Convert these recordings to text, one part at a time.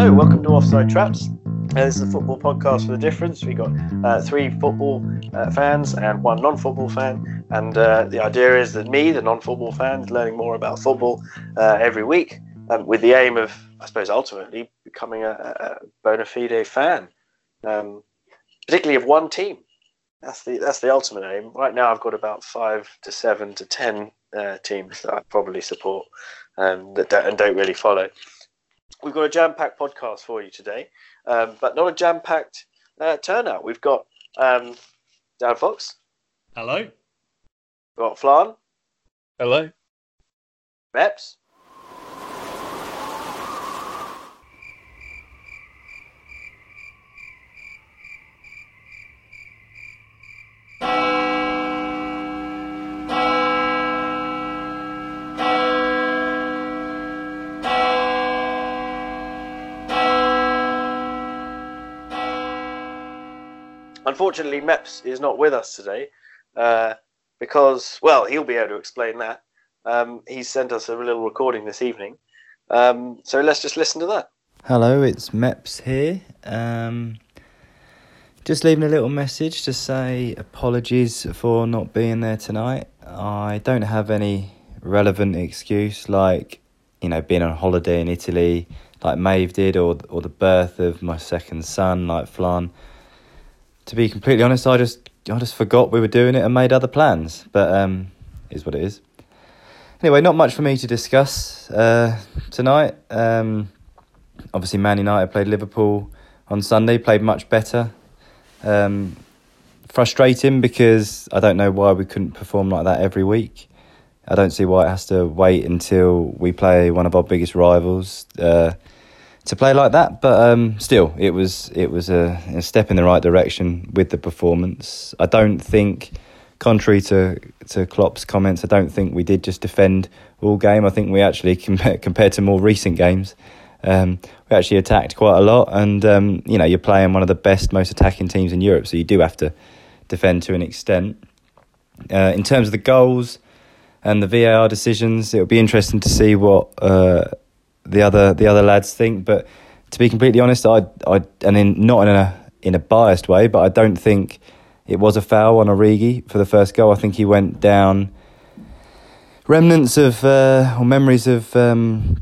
Hello, welcome to Offside Traps. Uh, this is a football podcast for the difference. We've got uh, three football uh, fans and one non-football fan, and uh, the idea is that me, the non-football fan, is learning more about football uh, every week, um, with the aim of, I suppose, ultimately becoming a, a bona fide fan, um, particularly of one team. That's the that's the ultimate aim. Right now, I've got about five to seven to ten uh, teams that I probably support um, that don't, and don't really follow. We've got a jam-packed podcast for you today, um, but not a jam-packed uh, turnout. We've got um, Dan Fox, Hello. we've got Flan, Hello. Meps, Unfortunately, Meps is not with us today uh, because, well, he'll be able to explain that. Um, he sent us a little recording this evening. Um, so let's just listen to that. Hello, it's Meps here. Um, just leaving a little message to say apologies for not being there tonight. I don't have any relevant excuse like, you know, being on holiday in Italy like Maeve did or or the birth of my second son like Flan. To be completely honest, I just I just forgot we were doing it and made other plans. But um is what it is. Anyway, not much for me to discuss uh, tonight. Um, obviously, Man United played Liverpool on Sunday, played much better. Um, frustrating because I don't know why we couldn't perform like that every week. I don't see why it has to wait until we play one of our biggest rivals uh, to play like that. But um, still, it was it was a, a step in the right direction with the performance. I don't think, contrary to to Klopp's comments, I don't think we did just defend all game. I think we actually compared to more recent games. Um, we actually attacked quite a lot, and um, you know you're playing one of the best, most attacking teams in Europe, so you do have to defend to an extent. Uh, in terms of the goals and the VAR decisions, it'll be interesting to see what uh, the other the other lads think. But to be completely honest, I I and in not in a in a biased way, but I don't think it was a foul on Origi for the first goal. I think he went down. Remnants of uh, or memories of. Um,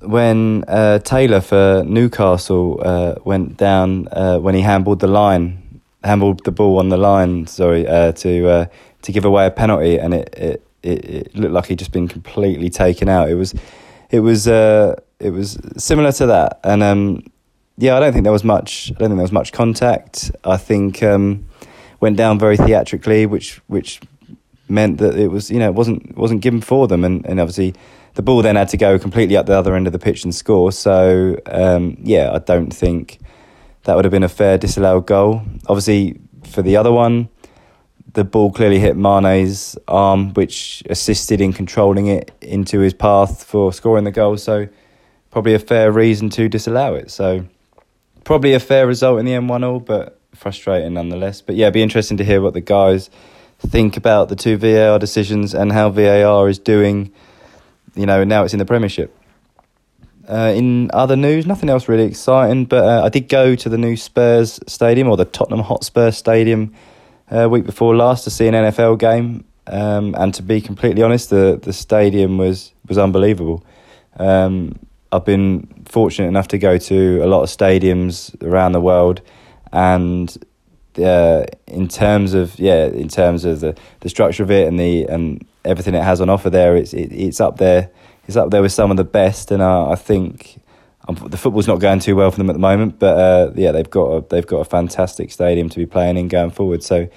when uh, Taylor for Newcastle uh, went down uh, when he handled the line, handled the ball on the line. Sorry, uh, to uh, to give away a penalty, and it, it it it looked like he'd just been completely taken out. It was it was uh, it was similar to that, and um, yeah, I don't think there was much. I don't think there was much contact. I think um, went down very theatrically, which which meant that it was you know it wasn't wasn't given for them, and, and obviously the ball then had to go completely up the other end of the pitch and score. So um, yeah, I don't think that would have been a fair disallowed goal. Obviously, for the other one, the ball clearly hit Mane's arm, which assisted in controlling it into his path for scoring the goal. So probably a fair reason to disallow it. So probably a fair result in the end one all, but frustrating nonetheless. But yeah, it'd be interesting to hear what the guys think about the two VAR decisions and how VAR is doing you know, now it's in the Premiership. Uh, in other news, nothing else really exciting, but uh, I did go to the new Spurs stadium or the Tottenham Hotspur stadium uh, week before last to see an NFL game. Um, and to be completely honest, the, the stadium was, was unbelievable. Um, I've been fortunate enough to go to a lot of stadiums around the world, and uh, in terms of yeah, in terms of the, the structure of it and the and everything it has on offer there, it's it, it's up there. It's up there with some of the best, and uh, I think um, the football's not going too well for them at the moment. But uh, yeah, they've got a, they've got a fantastic stadium to be playing in going forward. So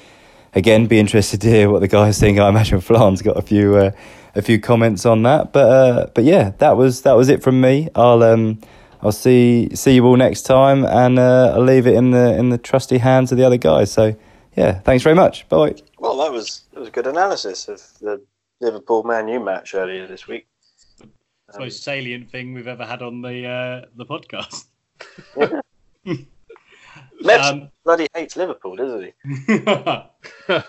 again, be interested to hear what the guys think. I imagine Flan's got a few uh, a few comments on that. But uh, but yeah, that was that was it from me. I'll um I'll see see you all next time, and uh, I'll leave it in the in the trusty hands of the other guys. So yeah, thanks very much. Bye. Well, that was that was a good analysis of the Liverpool Man U match earlier this week. It's the most salient thing we've ever had on the uh, the podcast. Meps Um, bloody hates Liverpool, doesn't he? I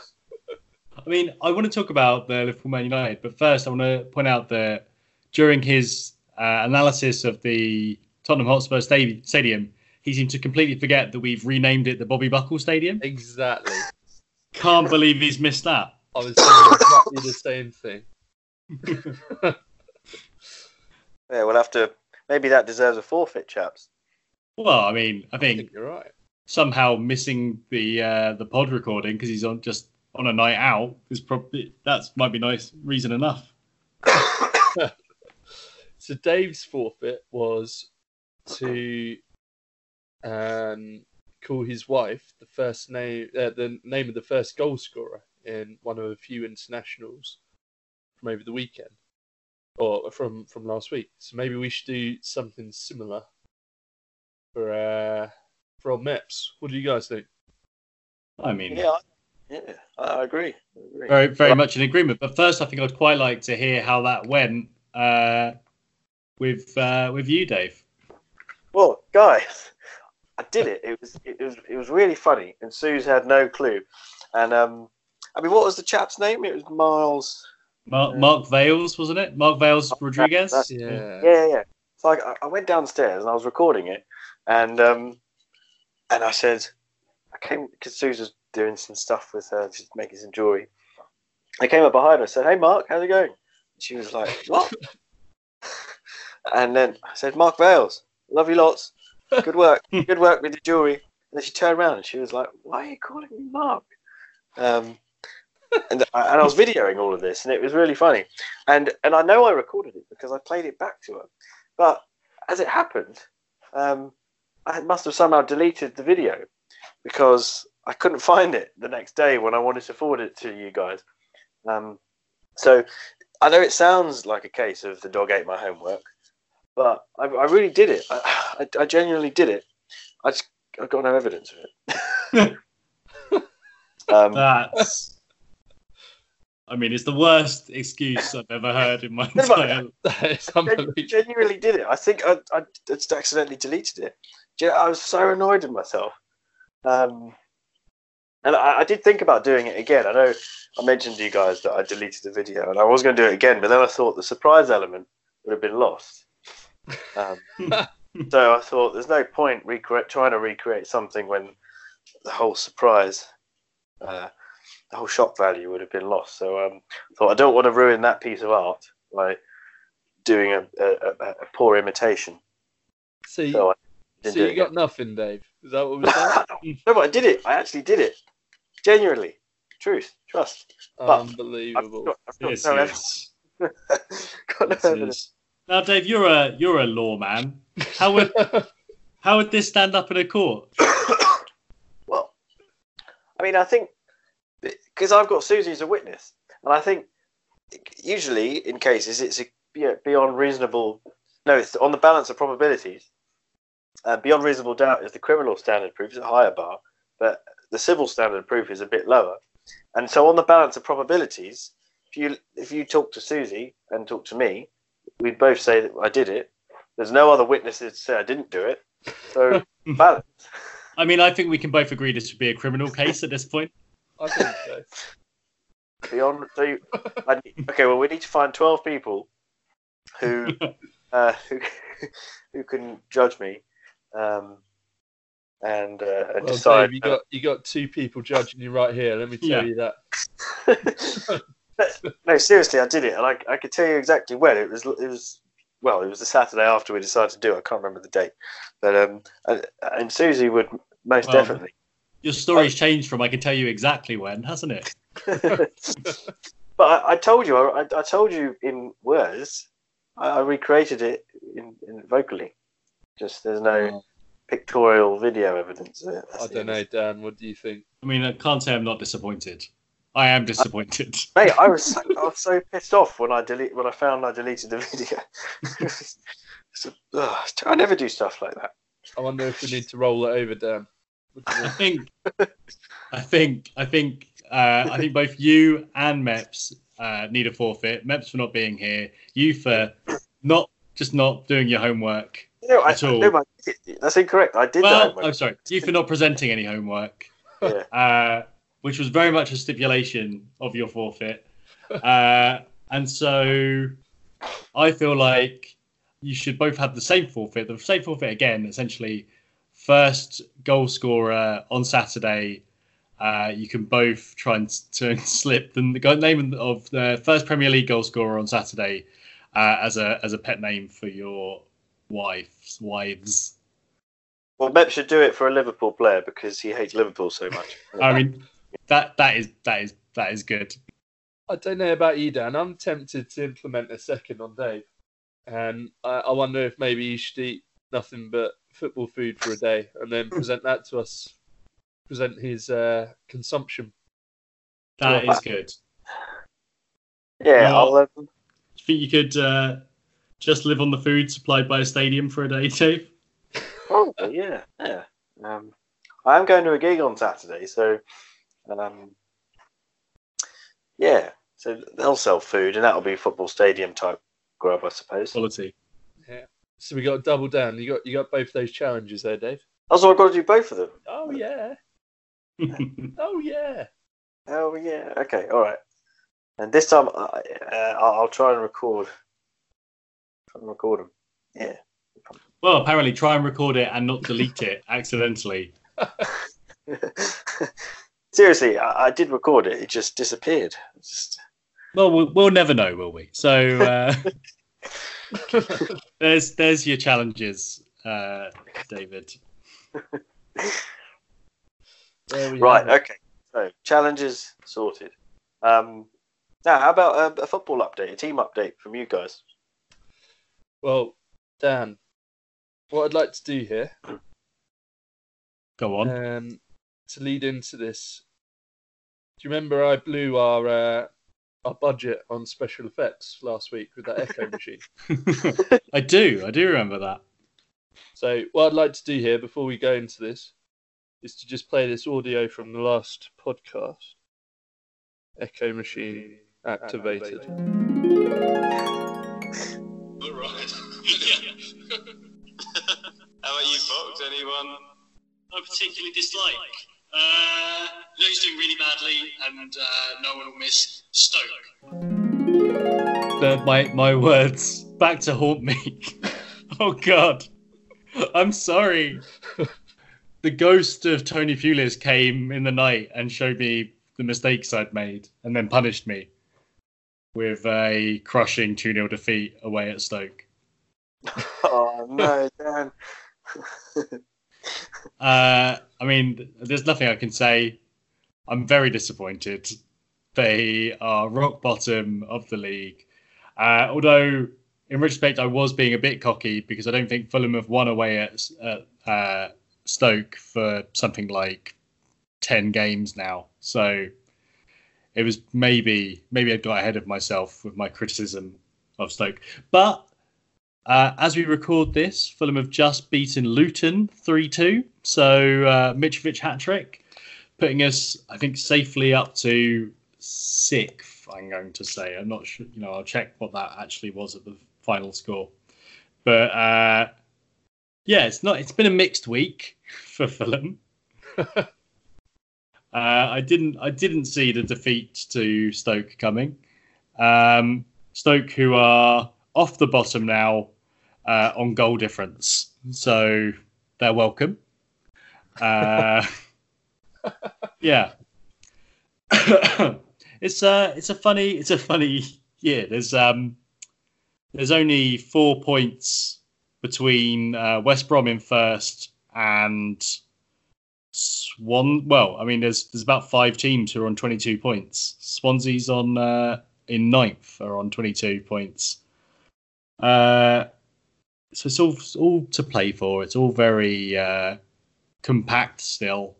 mean, I want to talk about the Liverpool Man United, but first I want to point out that during his uh, analysis of the Tottenham Hotspur Stadium, he seemed to completely forget that we've renamed it the Bobby Buckle Stadium. Exactly. Can't believe he's missed that. I was saying exactly the same thing. Yeah, we'll have to. Maybe that deserves a forfeit, chaps. Well, I mean, I I think think you're right. somehow missing the uh, the pod recording because he's on just on a night out is probably that might be nice reason enough. So Dave's forfeit was to um, call his wife the first name, uh, the name of the first goal scorer in one of a few internationals from over the weekend, or from from last week. So maybe we should do something similar for uh, for old Meps. What do you guys think? I mean, Yeah, I- yeah, I I agree. I agree. very very much in agreement. But first, I think I'd quite like to hear how that went uh, with uh, with you, Dave. Well, guys, I did it. It was it was it was really funny, and Suze had no clue. And um, I mean, what was the chap's name? It was Miles. Mark, Mark Vales, wasn't it? Mark Vales Rodriguez. that's- Yeah. Yeah, yeah. So I, I went downstairs and I was recording it, and um, and I said, I came because Suze was doing some stuff with her, she's making some jewelry. I came up behind her, and said, "Hey, Mark, how's it going?" She was like, "What?" and then I said, "Mark Vales, love you lots. Good work, good work with the jewelry." And then she turned around and she was like, "Why are you calling me Mark?" Um, and I, and I was videoing all of this, and it was really funny. And and I know I recorded it because I played it back to her. But as it happened, um, I must have somehow deleted the video because I couldn't find it the next day when I wanted to forward it to you guys. Um, so I know it sounds like a case of the dog ate my homework, but I, I really did it. I, I, I genuinely did it. I just I've got no evidence of it. um, That's. I mean, it's the worst excuse I've ever heard in my No, entire. That is I genuinely did it. I think I, I just accidentally deleted it. Gen- I was so annoyed with myself. Um, and I, I did think about doing it again. I know I mentioned to you guys that I deleted the video and I was going to do it again, but then I thought the surprise element would have been lost. Um, so I thought there's no point recreate, trying to recreate something when the whole surprise, uh, the whole shop value would have been lost. So um, I thought I don't want to ruin that piece of art by doing a, a, a, a poor imitation. So you, So I didn't so you got nothing, Dave. Is that what we're saying? no, but I did it. I actually did it. Genuinely. Truth. Trust. But- I've Unbelievable. got, I've got Yes, no yes. evidence. got no evidence. Now, Dave, you're a you're a lawman. How would how would this stand up in a court? well, I mean, I think because I've got Susie as a witness, and I think usually in cases it's a, yeah, beyond reasonable. No, it's on the balance of probabilities. Uh, beyond reasonable doubt is the criminal standard proof is a higher bar, but the civil standard proof is a bit lower. And so, on the balance of probabilities, if you if you talk to Susie and talk to me, we'd both say that I did it. There's no other witnesses to say I didn't do it. So balance. I mean, I think we can both agree this would be a criminal case at this point. I think so. Beyond so, you, I, need- okay. Well, we need to find twelve people who uh, who who can judge me, um, and uh, and Well, decide. Dave, you got you got two people judging you right here. Let me tell Yeah. you that. no, seriously, I did it, and I I could tell you exactly when it was. It was well, it was the Saturday after we decided to do it. I can't remember the date, but um, and, and Susie would most Well, definitely. Your story's changed from I can tell you exactly when, hasn't it? but I, I told you, I, I told you in words. I, I recreated it in, in vocally. Just there's no hmm. pictorial video evidence. Of it. I don't only- know, Dan. What do you think? I mean, I can't say I'm not disappointed. I am disappointed. Mate, I was so, I was so pissed off when I delete when I found I deleted the video. So, ugh, I never do stuff like that. I wonder if we need to roll it over, Dan. What do you I think? I think, I think, uh, I think both you and Meps uh, need a forfeit. Meps for not being here, you for not just not doing your homework. No, I, At all. no, that's incorrect. I did. Well, I'm sorry, you for not presenting any homework, Yeah. uh, which was very much a stipulation of your forfeit. Uh, and so I feel like you should both have the same forfeit. The same forfeit again, essentially, first goal scorer on Saturday. Uh, you can both try and, to slip the, the name of the first Premier League goal scorer on Saturday uh, as a as a pet name for your wives wives. Well, Mep should do it for a Liverpool player because he hates Liverpool so much. I mean, that that is that is that is good. I don't know about you, Dan. I'm tempted to implement a second on Dave, and I, I wonder if maybe you should eat nothing but football food for a day and then present that to us. Present his uh, consumption. That is good. Yeah, Well- I'll. Um, Do you think you could uh, just live on the food supplied by a stadium for a day, Dave? Probably, yeah, yeah. Um, I am going to a gig on Saturday, so um, yeah. So they'll sell food, and that'll be football stadium type grub, I suppose. Quality. So we got double down. You got you got both those challenges there, Dave. Also, I've got to do both of them. Oh yeah. Oh yeah. Oh yeah. Okay. All right. And this time, I, uh, I'll, I'll try and record. Try and record them. Yeah. well, apparently, try and record it and not delete it accidentally. Seriously, I, I did record it. It just disappeared. It's just Well, we'll, we'll never know, will we? So uh, there's there's your challenges, uh, David. There we right. have. Okay. So challenges sorted. Um, now, how about a, a football update, a team update from you guys? Well, Dan, what I'd like to do here, Go on. um, to lead into this, do you remember I blew our uh, our budget on special effects last week with that echo machine? I do. I do remember that. So what I'd like to do here before we go into this is to just play this audio from the last podcast. Echo machine activated. All right. How about you, Fox? Anyone? I particularly dislike. Uh, no, he's doing really badly, and uh, no one will miss Stoke. The, my my words back to haunt me. oh God, I'm sorry. the ghost of Tony Pulis came in the night and showed me the mistakes I'd made, and then punished me with a crushing 2 0 defeat away at Stoke. Oh no, Dan. Uh, I mean, there's nothing I can say. I'm very disappointed. They are rock bottom of the league. Uh, although, in retrospect, I was being a bit cocky because I don't think Fulham have won away at, at uh, Stoke for something like 10 games now. So it was maybe maybe I got ahead of myself with my criticism of Stoke. But uh, as we record this, Fulham have just beaten Luton 3 2. So uh, Mitrovic hat trick, putting us, I think, safely up to sixth, I'm going to say. I'm not sure, you know, I'll check what that actually was at the final score. But uh, yeah, it's not, it's been a mixed week for Fulham. uh, I didn't, I didn't see the defeat to Stoke coming. Um, Stoke, who are off the bottom now, uh, on goal difference. So they're welcome. Uh, yeah. it's a it's a funny it's a funny year. There's um there's only four points between uh, West Brom in first and Swan. Well, I mean, there's there's about five teams who are on 22 points. Swansea's on uh, in ninth are on 22 points. Uh, so it's all it's all to play for. It's all very uh, compact still,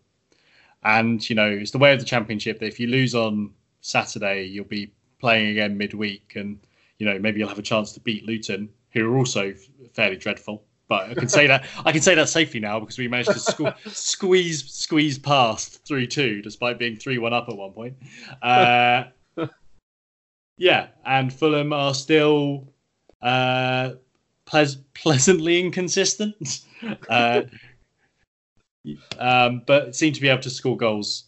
and you know it's the way of the championship that if you lose on Saturday, you'll be playing again midweek, and you know maybe you'll have a chance to beat Luton, who are also fairly dreadful. But I can say that I can say that safely now because we managed to sque- squeeze squeeze past three two despite being three one up at one point. Uh, yeah, and Fulham are still uh, pleas- pleasantly inconsistent, uh, um, but seem to be able to score goals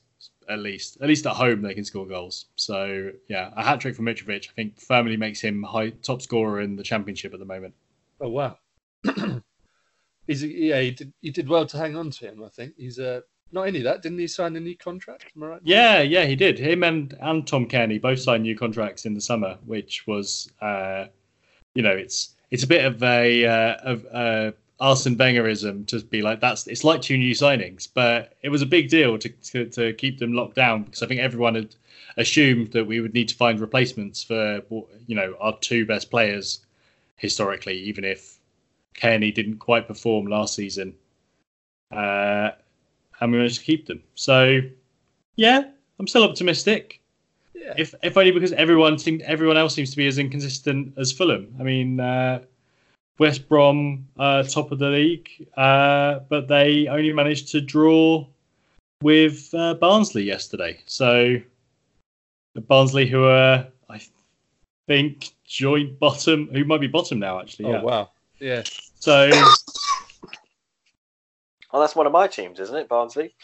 at least. At least at home, they can score goals. So yeah, a hat trick from Mitrovic, I think, firmly makes him high top scorer in the championship at the moment. Oh wow. He's yeah, he did he did well to hang on to him. I think he's uh, not only that, didn't he sign a new contract? Am I right? Yeah, yeah, he did. Him and and Tom Cairney both signed new contracts in the summer, which was, uh, you know, it's it's a bit of a uh, of uh, Arsene Wengerism to be like that's it's like two new signings, but it was a big deal to, to to keep them locked down because I think everyone had assumed that we would need to find replacements for you know our two best players historically, even if Cairney didn't quite perform last season. Uh, and we managed to keep them. So, yeah, I'm still optimistic. Yeah. If if only because everyone seemed everyone else seems to be as inconsistent as Fulham. I mean, uh, West Brom uh, top of the league, uh, but they only managed to draw with uh, Barnsley yesterday. So the Barnsley, who are I think joint bottom, who might be bottom now actually. Oh yeah. wow. Yeah. So Oh, that's one of my teams, isn't it, Barnsley?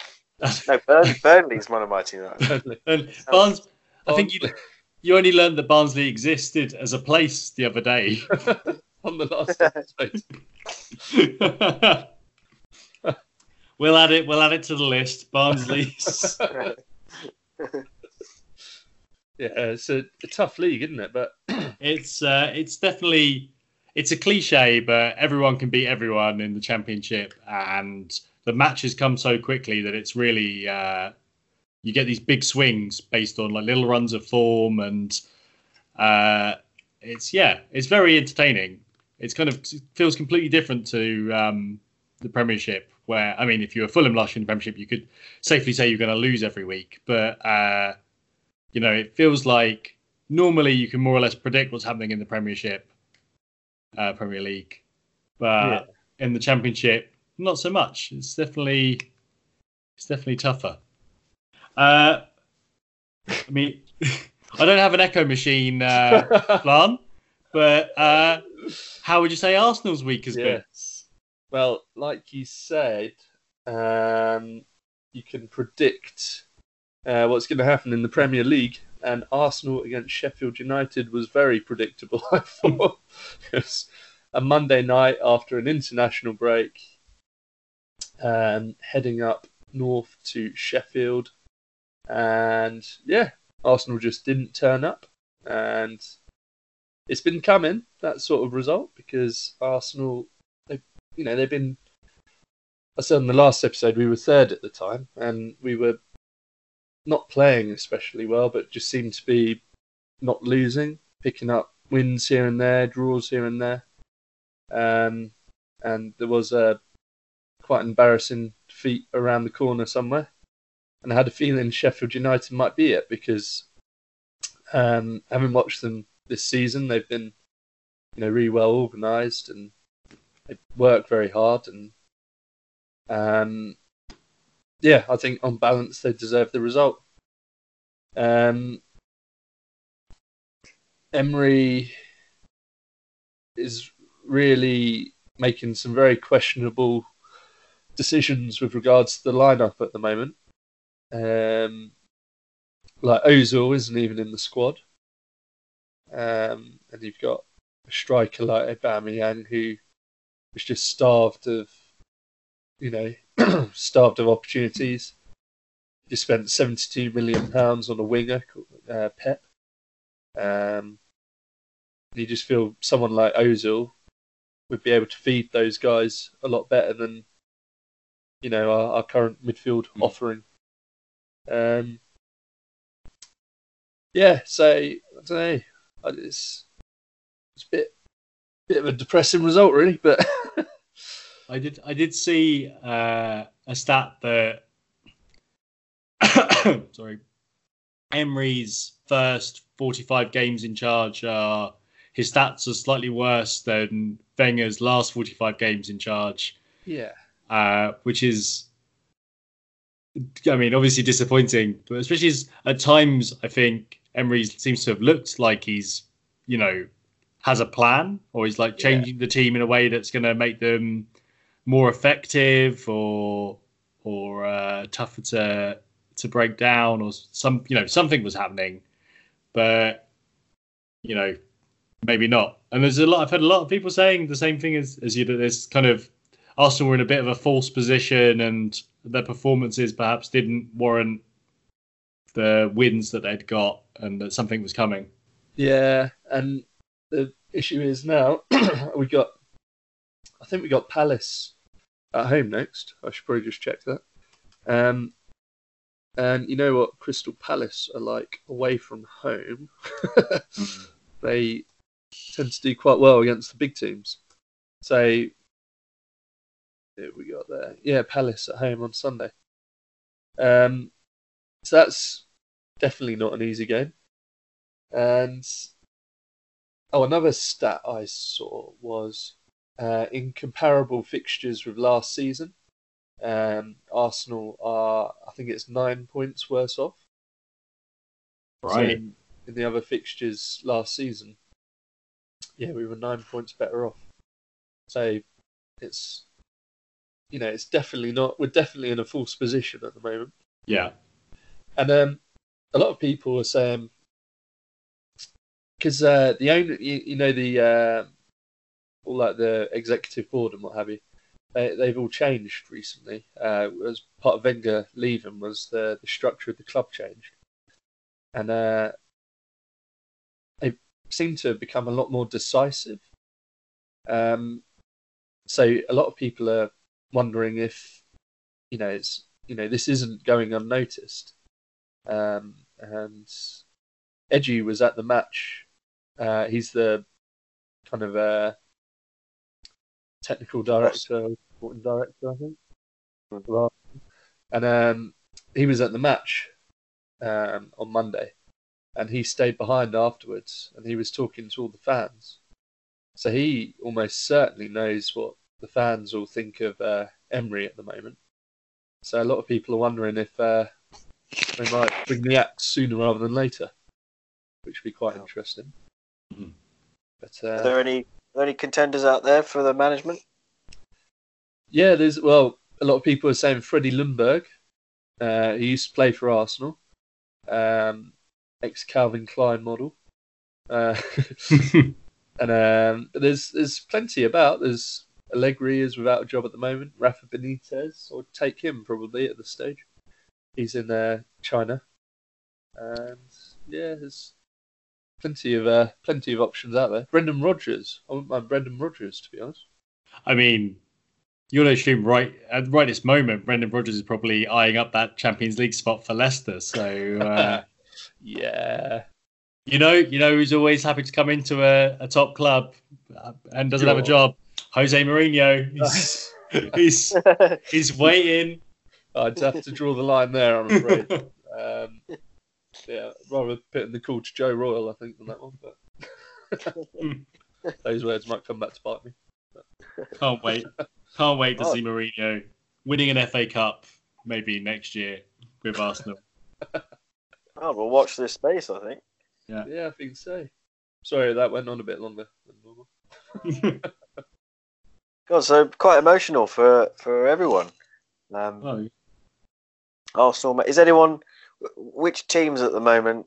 No, Burn- Burnley's one of my teams. and Barnes, I think you you only learned that Barnsley existed as a place the other day. on the last episode. we'll add it. We'll add it to the list. Barnsley's. Yeah, it's a, a tough league, isn't it? But It's uh, it's definitely it's a cliche, but everyone can beat everyone in the championship, and the matches come so quickly that it's really uh, you get these big swings based on like little runs of form, and uh, it's yeah, it's very entertaining. It's kind of it feels completely different to um, the Premiership, where I mean, if you were Fulham last year in the Premiership, you could safely say you're going to lose every week, but uh, you know, it feels like normally you can more or less predict what's happening in the Premiership, uh, Premier League, but in the Championship, not so much. It's definitely it's definitely tougher. Uh, I mean, I don't have an echo machine uh, plan, but uh, how would you say Arsenal's week has been? Well, like you said, um, you can predict uh, what's going to happen in the Premier League, and Arsenal against Sheffield United was very predictable. I thought it was a Monday night after an international break, um, heading up north to Sheffield, and yeah, Arsenal just didn't turn up, and it's been coming that sort of result because Arsenal, they, you know, they've been. I said in the last episode we were third at the time, and we were not playing especially well, but just seemed to be not losing, picking up wins here and there, draws here and there. Um, and there was a quite embarrassing defeat around the corner somewhere. And I had a feeling Sheffield United might be it because um, having watched them this season, they've been you know really well organised and they work very hard and um, yeah, I think on balance they deserve the result. Um, Emery is really making some very questionable decisions with regards to the lineup at the moment. Um, like Ozil isn't even in the squad, um, and you've got a striker like Aubameyang who is just starved of, you know, starved of opportunities. Just spent seventy-two million pounds on a winger, uh, Pepe. Um, you just feel someone like Ozil would be able to feed those guys a lot better than, you know, our, our current midfield Mm. offering. Um, yeah, so I don't know. I- It's it's a bit bit of a depressing result, really, but. I did. I did see uh, a stat that sorry, Emery's first forty-five games in charge are his stats are slightly worse than Wenger's last forty-five games in charge, Yeah. uh, which is, I mean, obviously disappointing. But especially as, at times, I think Emery seems to have looked like he's, you know, has a plan or he's like Yeah. changing the team in a way that's going to make them more effective or or uh, tougher to to break down or some you know something was happening but you know maybe not. And there's a lot. I've heard a lot of people saying the same thing as as you. That there's kind of Arsenal were in a bit of a false position, and their performances perhaps didn't warrant the wins that they'd got, and that something was coming. Yeah, and the issue is now we got. I think we got Palace at home next. I should probably just check that. Um, and you know what Crystal Palace are like away from home? they tend to do quite well against the big teams. So, we got there? Yeah, Palace at home on Sunday. Um, so that's definitely not an easy game. And oh, another stat I saw was uh, in comparable fixtures with last season. Um, Arsenal are, I think it's nine points worse off. So in, in the other fixtures last season, yeah, we were nine points better off. So it's, you know, it's definitely not. We're definitely in a false position at the moment. Yeah. And um, a lot of people are saying because uh, the owner, you, you know, the uh, all like the executive board and what have you, they, they've all changed recently. Uh, as part of Wenger leaving, was the the structure of the club changed, and uh, they seem to have become a lot more decisive. Um, so a lot of people are wondering if, you know, it's you know this isn't going unnoticed. Um, and Edu was at the match. Uh, he's the kind of uh, technical director, sporting director, I think. And um, he was at the match um, on Monday, and he stayed behind afterwards, and he was talking to all the fans. So he almost certainly knows what the fans will think of uh, Emery at the moment. So a lot of people are wondering if uh, they might bring the axe sooner rather than later, which would be quite interesting. Mhm. But Are uh, there any are there any contenders out there for the management? yeah, there's well, a lot of people are saying Freddie Ljungberg. Uh, he used to play for Arsenal, um, ex Calvin Klein model. Uh, and um, but there's there's plenty about. There's Allegri is without a job at the moment. Rafa Benitez, or take him probably at this stage. He's in uh, China, and yeah, there's plenty of uh, plenty of options out there. Brendan Rodgers, I wouldn't mind Brendan Rodgers to be honest. I mean, you'll assume right at right this moment, Brendan Rodgers is probably eyeing up that Champions League spot for Leicester. So uh, Yeah, you know, you know who's always happy to come into a, a top club uh, and doesn't have a job. Jose Mourinho. He's he's, he's waiting. I'd have to draw the line there. I'm afraid. Um, yeah, rather put in the call to Joe Royle, I think, than that one. But those words might come back to bite me. Can't wait. Can't wait to Oh. see Mourinho winning an FA Cup maybe next year with Arsenal. Oh, we'll watch this space. I think. Yeah, I think so. Sorry, that went on a bit longer than normal. God, so quite emotional for for everyone. Um, oh, Arsenal. Is anyone? Which teams at the moment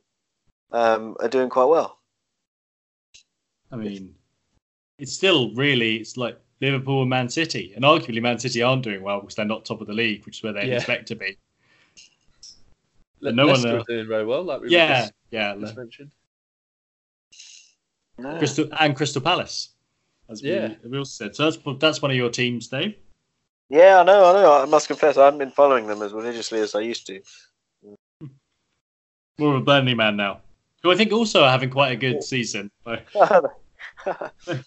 um, are doing quite well? I mean, it's still really it's like Liverpool and Man City, and arguably Man City aren't doing well because they're not top of the league, which is where they Yeah. expect to be. Le- No one, Leicester uh, are doing very well, like we Yeah, just, yeah. just mentioned. Crystal and Crystal Palace, as we, Yeah. we also said. So that's that's one of your teams, Dave. Yeah, I know, I know. I must confess, I haven't been following them as religiously as I used to. More of a Burnley man now, who I think also are having quite a good season.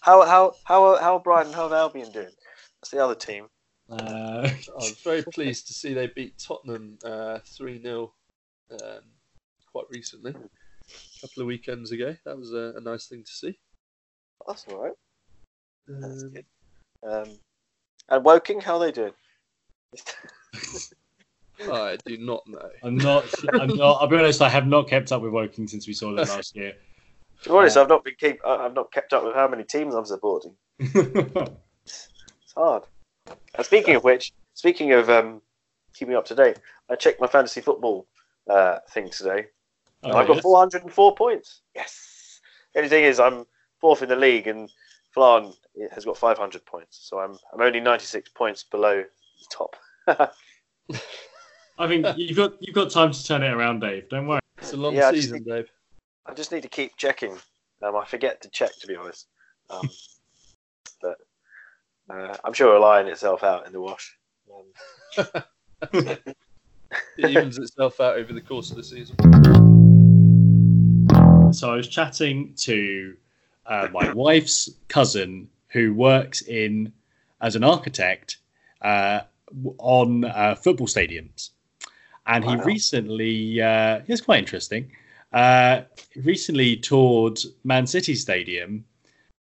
How how how how are Brighton, how are Albion doing? That's the other team. uh, I was very pleased to see they beat Tottenham uh, 3 0 um, quite recently, a couple of weekends ago. That was a, a nice thing to see. That's all right. That's Um, good. Um, and Woking, how are they doing? I do not know. I'm not. I'm not. I'll be honest. I have not kept up with Woking since we saw them last year. To be honest, I've not been keep. I- I've not kept up with how many teams I'm supporting. It's hard. And speaking of which, speaking of um, keeping up to date, I checked my fantasy football uh, thing today. Oh, and I got yes. 404 points. Yes. The only thing is, I'm fourth in the league, and Flan has got 500 points. So I'm I'm only 96 points below the top. I think you've got you've got time to turn it around, Dave. Don't worry. It's a long Yeah, I just season, Dave. I just need to keep checking. Um, I forget to check, to be honest. Um, but uh, I'm sure it'll iron itself out in the wash. Um, It evens itself out over the course of the season. So I was chatting to uh, my wife's cousin who works in as an architect uh, on uh, football stadiums, and he recently uh, it's quite interesting. Uh, recently toured Man City Stadium,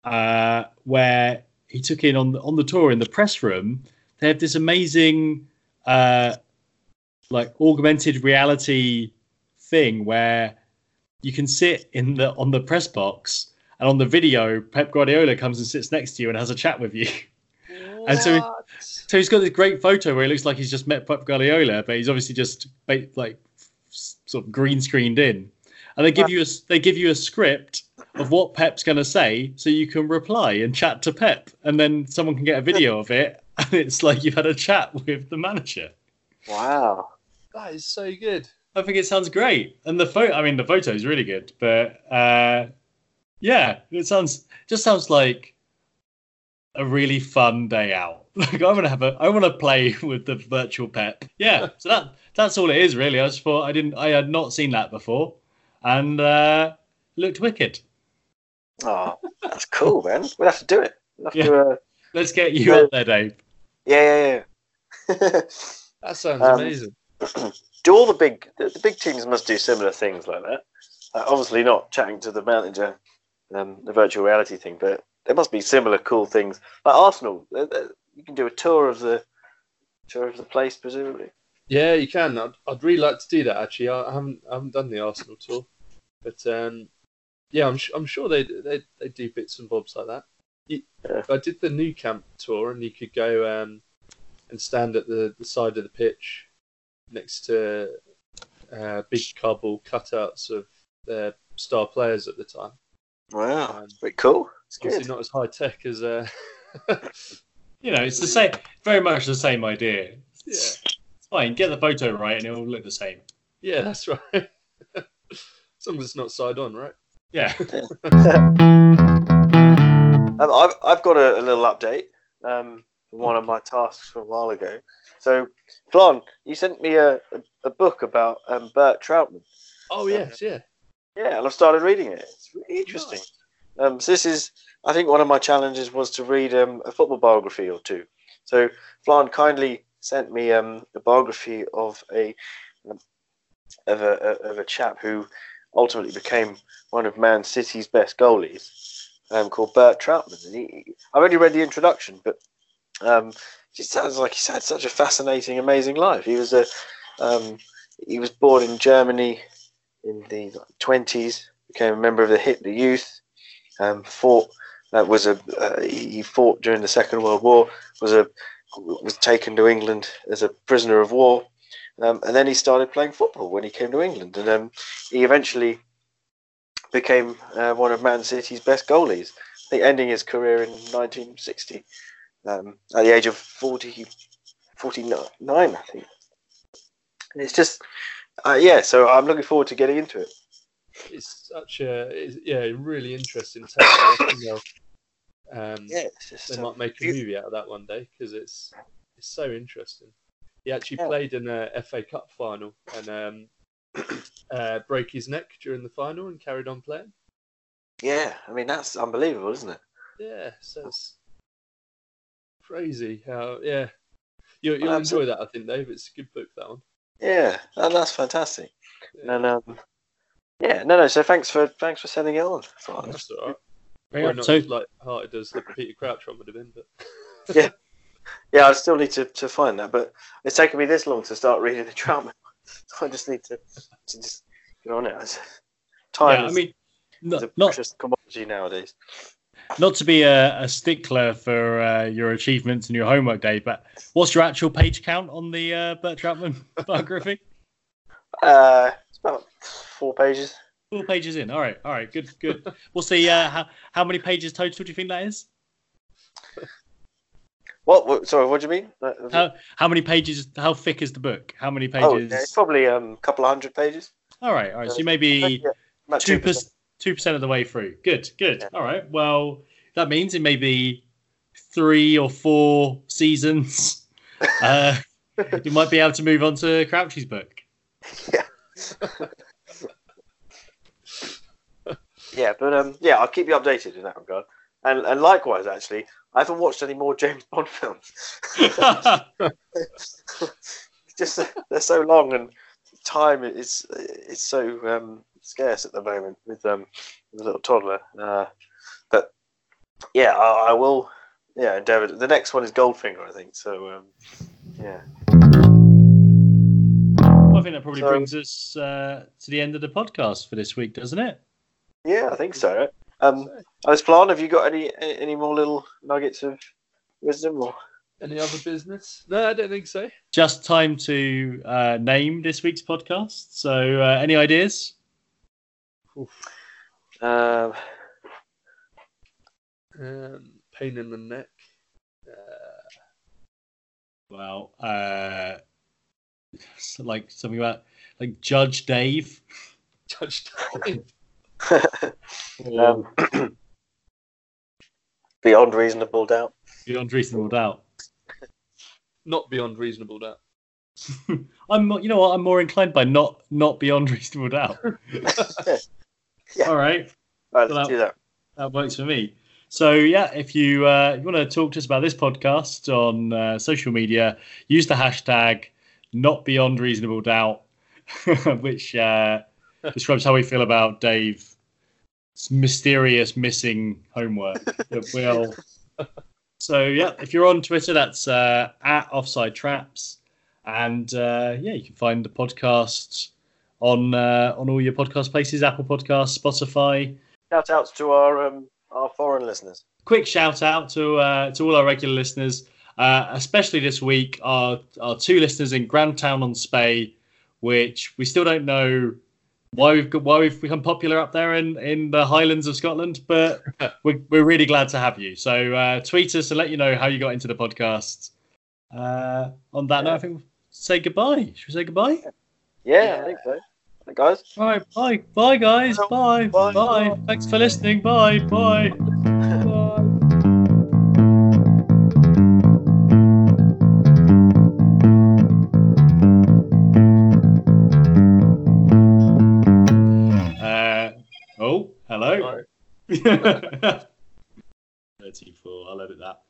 uh, where he took in on the, on the tour in the press room. They have this amazing, uh, like augmented reality thing where you can sit in the on the press box and on the video pep guardiola comes and sits next to you and has a chat with you And so- What? so he's got this great photo where he looks like he's just met pep guardiola but he's obviously just like sort of green screened in and they give you a s- they give you a script of what pep's going to say so you can reply and chat to pep and then someone can get a video of it and it's like you've had a chat with the manager wow. that is so good. I think it sounds great, and the photo. I mean, the photo is really good, but uh, yeah, it sounds just sounds like a really fun day out. Like I want to have a, I want to play with the virtual pet. Yeah, so that that's all it is really. I just thought I didn't, I had not seen that before, and uh, looked wicked. Oh, that's cool, man. We'll have to do it. We'll have Yeah. to, uh, Let's get you Yeah. up there, Dave. yeah, yeah, yeah. That sounds Um, amazing. do all the big the, the big teams must do similar things like that? Uh, obviously, not chatting to the manager, um, the virtual reality thing, but there must be similar cool things. Like Arsenal, uh, uh, you can do a tour of the tour of the place, presumably. Yeah, you can. I'd, I'd really like to do that. Actually, I haven't I haven't done the Arsenal tour, but um, yeah, I'm I'm sure they they they do bits and bobs like that. You, Yeah. I did the Nou Camp tour, and you could go um, and stand at the, the side of the pitch next to uh, big cardboard cutouts of their star players at the time. Wow, Um, it's pretty cool. It's obviously good. not as high tech as uh, You know, it's the same, very much the same idea. yeah It's fine. Get the photo right, and it will look the same. yeah that's right. as long as it's not side on, right? Yeah. Um, I've I've got a, a little update. Um, one of my tasks from a while ago. So, Flan, you sent me a, a, a book about um, Bert Trautmann. Oh yes, yeah. Yeah, and I've started reading it. It's really interesting. Um, so this is, I think, one of my challenges was to read um, a football biography or two. So Flan kindly sent me um, a biography of a of a of a chap who ultimately became one of Man City's best goalies, um, called Bert Trautmann. And he, I've only read the introduction, but um, it just sounds like he's had such a fascinating, amazing life. He was a um, he was born in Germany in the twenties. Became a member of the Hitler Youth. Um, fought. That was a. Uh, he fought during the Second World War. Was a was taken to England as a prisoner of war, um, and then he started playing football when he came to England, and um, he eventually became uh, one of Man City's best goalies. I think ending his career in 1960 um, at the age of 40, 49, I think. And it's just, uh, yeah. So I'm looking forward to getting into it. It's such a it's, yeah, really interesting take. I reckon they'll, Um, Yeah, it's just, they might make a movie out of that one day because it's it's so interesting. He actually Yeah. played in a FA Cup final and um, uh, broke his neck during the final and carried on playing. yeah. I mean, that's unbelievable, isn't it? Yeah, so it's crazy how yeah. You, you'll Well, enjoy that, I think, Dave. It's a good book that one. Yeah, that, that's fantastic. Yeah, And um, yeah, no, no. So thanks for thanks for sending it on. Fine. that's all right. Very Probably not So, as light-hearted as the Peter Crouch one would have been, but Yeah, yeah. I still need to, to find that, but it's taken me this long to start reading the drama. So I just need to, to just get on it. It's- Time yeah, I is, mean, is not, a not precious commodity nowadays. Not to be a, a stickler for uh, your achievements and your homework day, but what's your actual page count on the uh, Bert Trautmann biography? Uh, it's about four pages. Four pages in. All right, all right, good, good. We'll see. Uh, how how many pages total do you think that is? What, what? Sorry, what do you mean? Uh, How how many pages? How thick is the book? How many oh, pages? yeah, it's probably um, a couple of hundred pages. All right, all right. So you may be two 2%. percent two percent of the way through. Good, good. Yeah. All right. Well, that means it may be three or four seasons. uh, you might be able to move on to Crouchy's book. Yeah, yeah, but um, yeah, I'll keep you updated in that regard. And and likewise, actually, I haven't watched any more James Bond films. Just they're so long and time is is so um, scarce at the moment with um with a little toddler. Uh, but yeah, I, I will. Yeah, endeavour. The next one is Goldfinger, I think. So um, yeah, I think that probably So- brings us uh, to the end of the podcast for this week, doesn't it? yeah, I think so. Um, as plan, have you got any any more little nuggets of wisdom or? Any other business? No, I don't think so. Just time to uh, name this week's podcast. So, uh, any ideas? Um, Um, pain in the neck. Uh, Well, uh, so like something about like Judge Dave. Judge Dave. Or um, beyond reasonable doubt. Beyond Reasonable Doubt. Not beyond reasonable doubt. I'm, you know what? I'm more inclined by not not Beyond Reasonable Doubt. Yeah. All right. Right, let's Well, do that. That works for me. So yeah, if you uh, you want to talk to us about this podcast on uh, social media, use the hashtag not beyond reasonable doubt, which uh, describes how we feel about Dave's mysterious missing homework that will. So yeah, if you're on Twitter, that's uh, at Offside Traps, and uh, yeah, you can find the podcast on uh, on all your podcast places: Apple Podcasts, Spotify, Shout outs to our um, our foreign listeners. quick shout out to uh, to all our regular listeners, uh, especially this week, our our two listeners in Grantown on Spey, which we still don't know why we've got, why we've become popular up there in, in the Highlands of Scotland, but we're, we're really glad to have you. So uh, tweet us and let you know how you got into the podcast. Uh, on that note, I think we'll say goodbye. Should we say goodbye? Yeah, Yeah. I think so. Hey, guys. All right, bye, bye, guys, bye, Bye. bye. Thanks for listening. Bye, bye. bye. Uh, oh, hello. 34, I'll edit that.